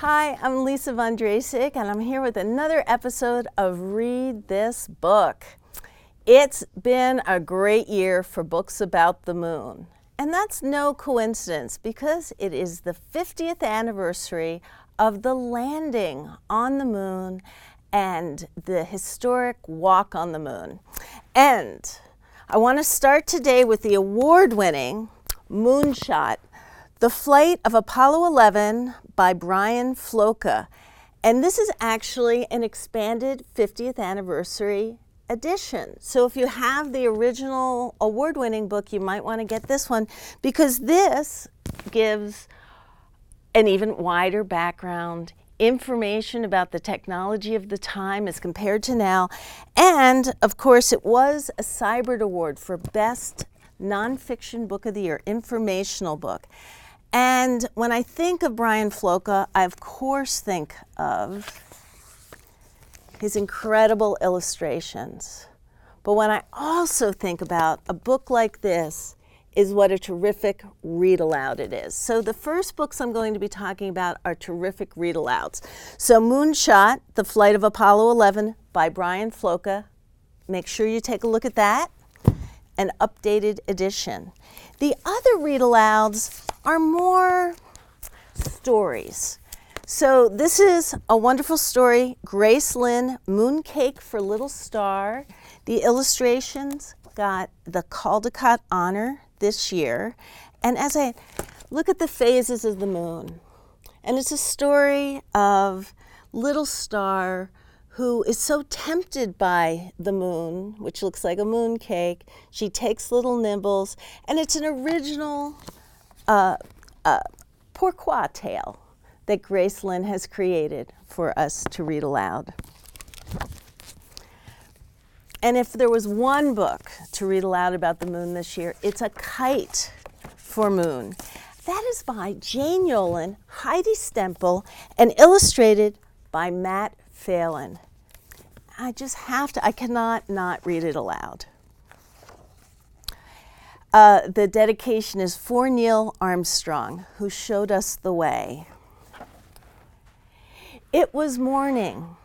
Hi, I'm Lisa Von and I'm here with another episode of Read This Book. It's been a great year for books about the moon. And that's no coincidence because it is the 50th anniversary of the landing on the moon and the historic walk on the moon. And I want to start today with the award winning Moonshot The Flight of Apollo 11 by Brian Floca. And this is actually an expanded 50th anniversary edition. So if you have the original award winning book, you might want to get this one because this gives an even wider background information about the technology of the time as compared to now. And of course, it was a Sibert Award for Best Nonfiction Book of the Year, informational book. And when I think of Brian Floca, I of course think of his incredible illustrations. But when I also think about a book like this, is what a terrific read aloud it is. So, the first books I'm going to be talking about are terrific read alouds. So, Moonshot, The Flight of Apollo 11 by Brian Floca. Make sure you take a look at that. An updated edition. The other read alouds are more stories. So, this is a wonderful story Grace Lin, Mooncake for Little Star. The illustrations got the Caldecott Honor this year. And as I look at the phases of the moon, and it's a story of little star who is so tempted by the moon, which looks like a moon cake. She takes little nibbles, and it's an original uh, uh, pourquoi tale that Grace Lin has created for us to read aloud. And if there was one book to read aloud about the moon this year, it's A Kite for Moon. That is by Jane Yolen, Heidi Stemple, and illustrated by Matt Phelan. I just have to, I cannot not read it aloud. Uh, the dedication is for Neil Armstrong, who showed us the way. It was morning,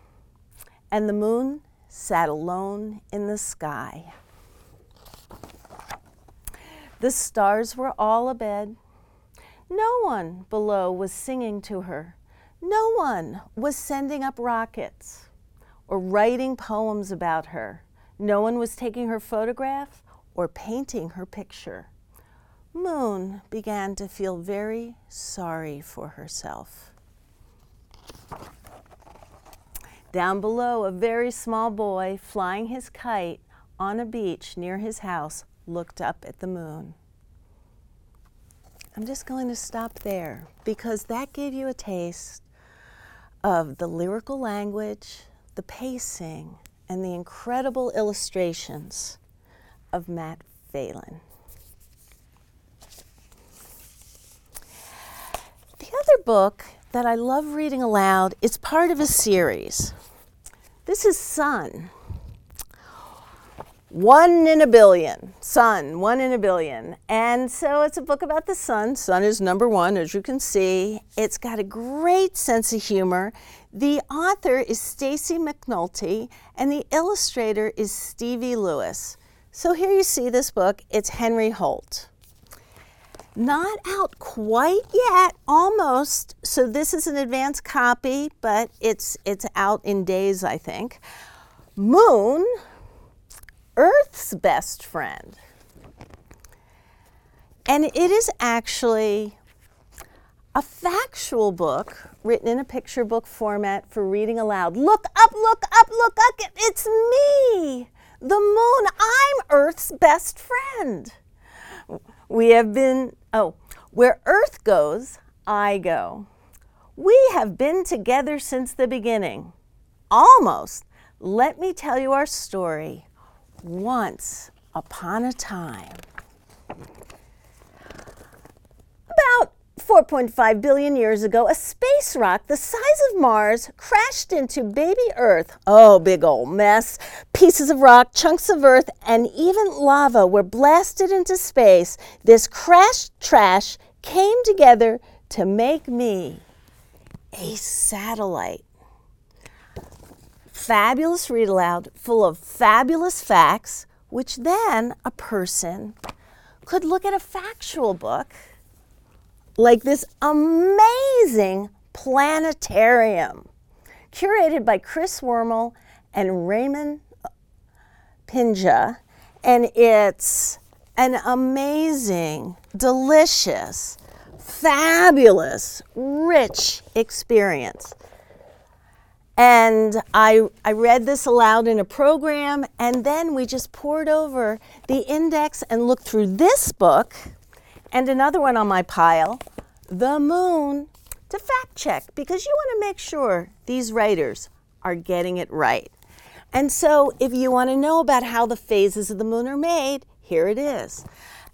and the moon sat alone in the sky. The stars were all abed. No one below was singing to her. No one was sending up rockets or writing poems about her. No one was taking her photograph or painting her picture. Moon began to feel very sorry for herself. Down below, a very small boy flying his kite on a beach near his house looked up at the moon. I'm just going to stop there because that gave you a taste of the lyrical language, the pacing, and the incredible illustrations of Matt Phelan. The other book that I love reading aloud is part of a series. This is Sun. One in a billion. Sun, one in a billion. And so it's a book about the sun. Sun is number one, as you can see. It's got a great sense of humor. The author is Stacy McAnulty, and the illustrator is Stevie Lewis. So here you see this book. It's Henry Holt. Not out quite yet, almost. So this is an advanced copy, but it's it's out in days, I think. Moon, Earth's best friend. And it is actually a factual book written in a picture book format for reading aloud. Look up, look up, look up. It's me, the moon. Earth's best friend. We have been Oh, where Earth goes, I go. We have been together since the beginning. Almost. Let me tell you our story. Once upon a time. About 4.5 billion years ago, a space rock the size of Mars crashed into baby Earth. Oh, big old mess. Pieces of rock, chunks of earth, and even lava were blasted into space. This crashed trash came together to make me. a satellite. Fabulous read aloud, full of fabulous facts, which then a person could look at a factual book like this amazing planetarium curated by Chris Wormell and Raman Prinja. And it's an amazing, delicious, fabulous, rich experience. And I, I read this aloud in a program, and then we just poured over the index and looked through this book and another one on my pile, The Moon, to fact check because you want to make sure these writers are getting it right. And so, if you want to know about how the phases of the moon are made, here it is.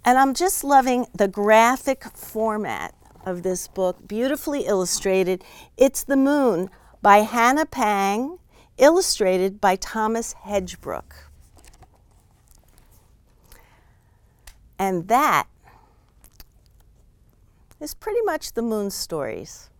And I'm just loving the graphic format of this book, beautifully illustrated. It's The Moon by Hannah Pang, illustrated by Thomas Hegbrook. And that is pretty much the moon stories.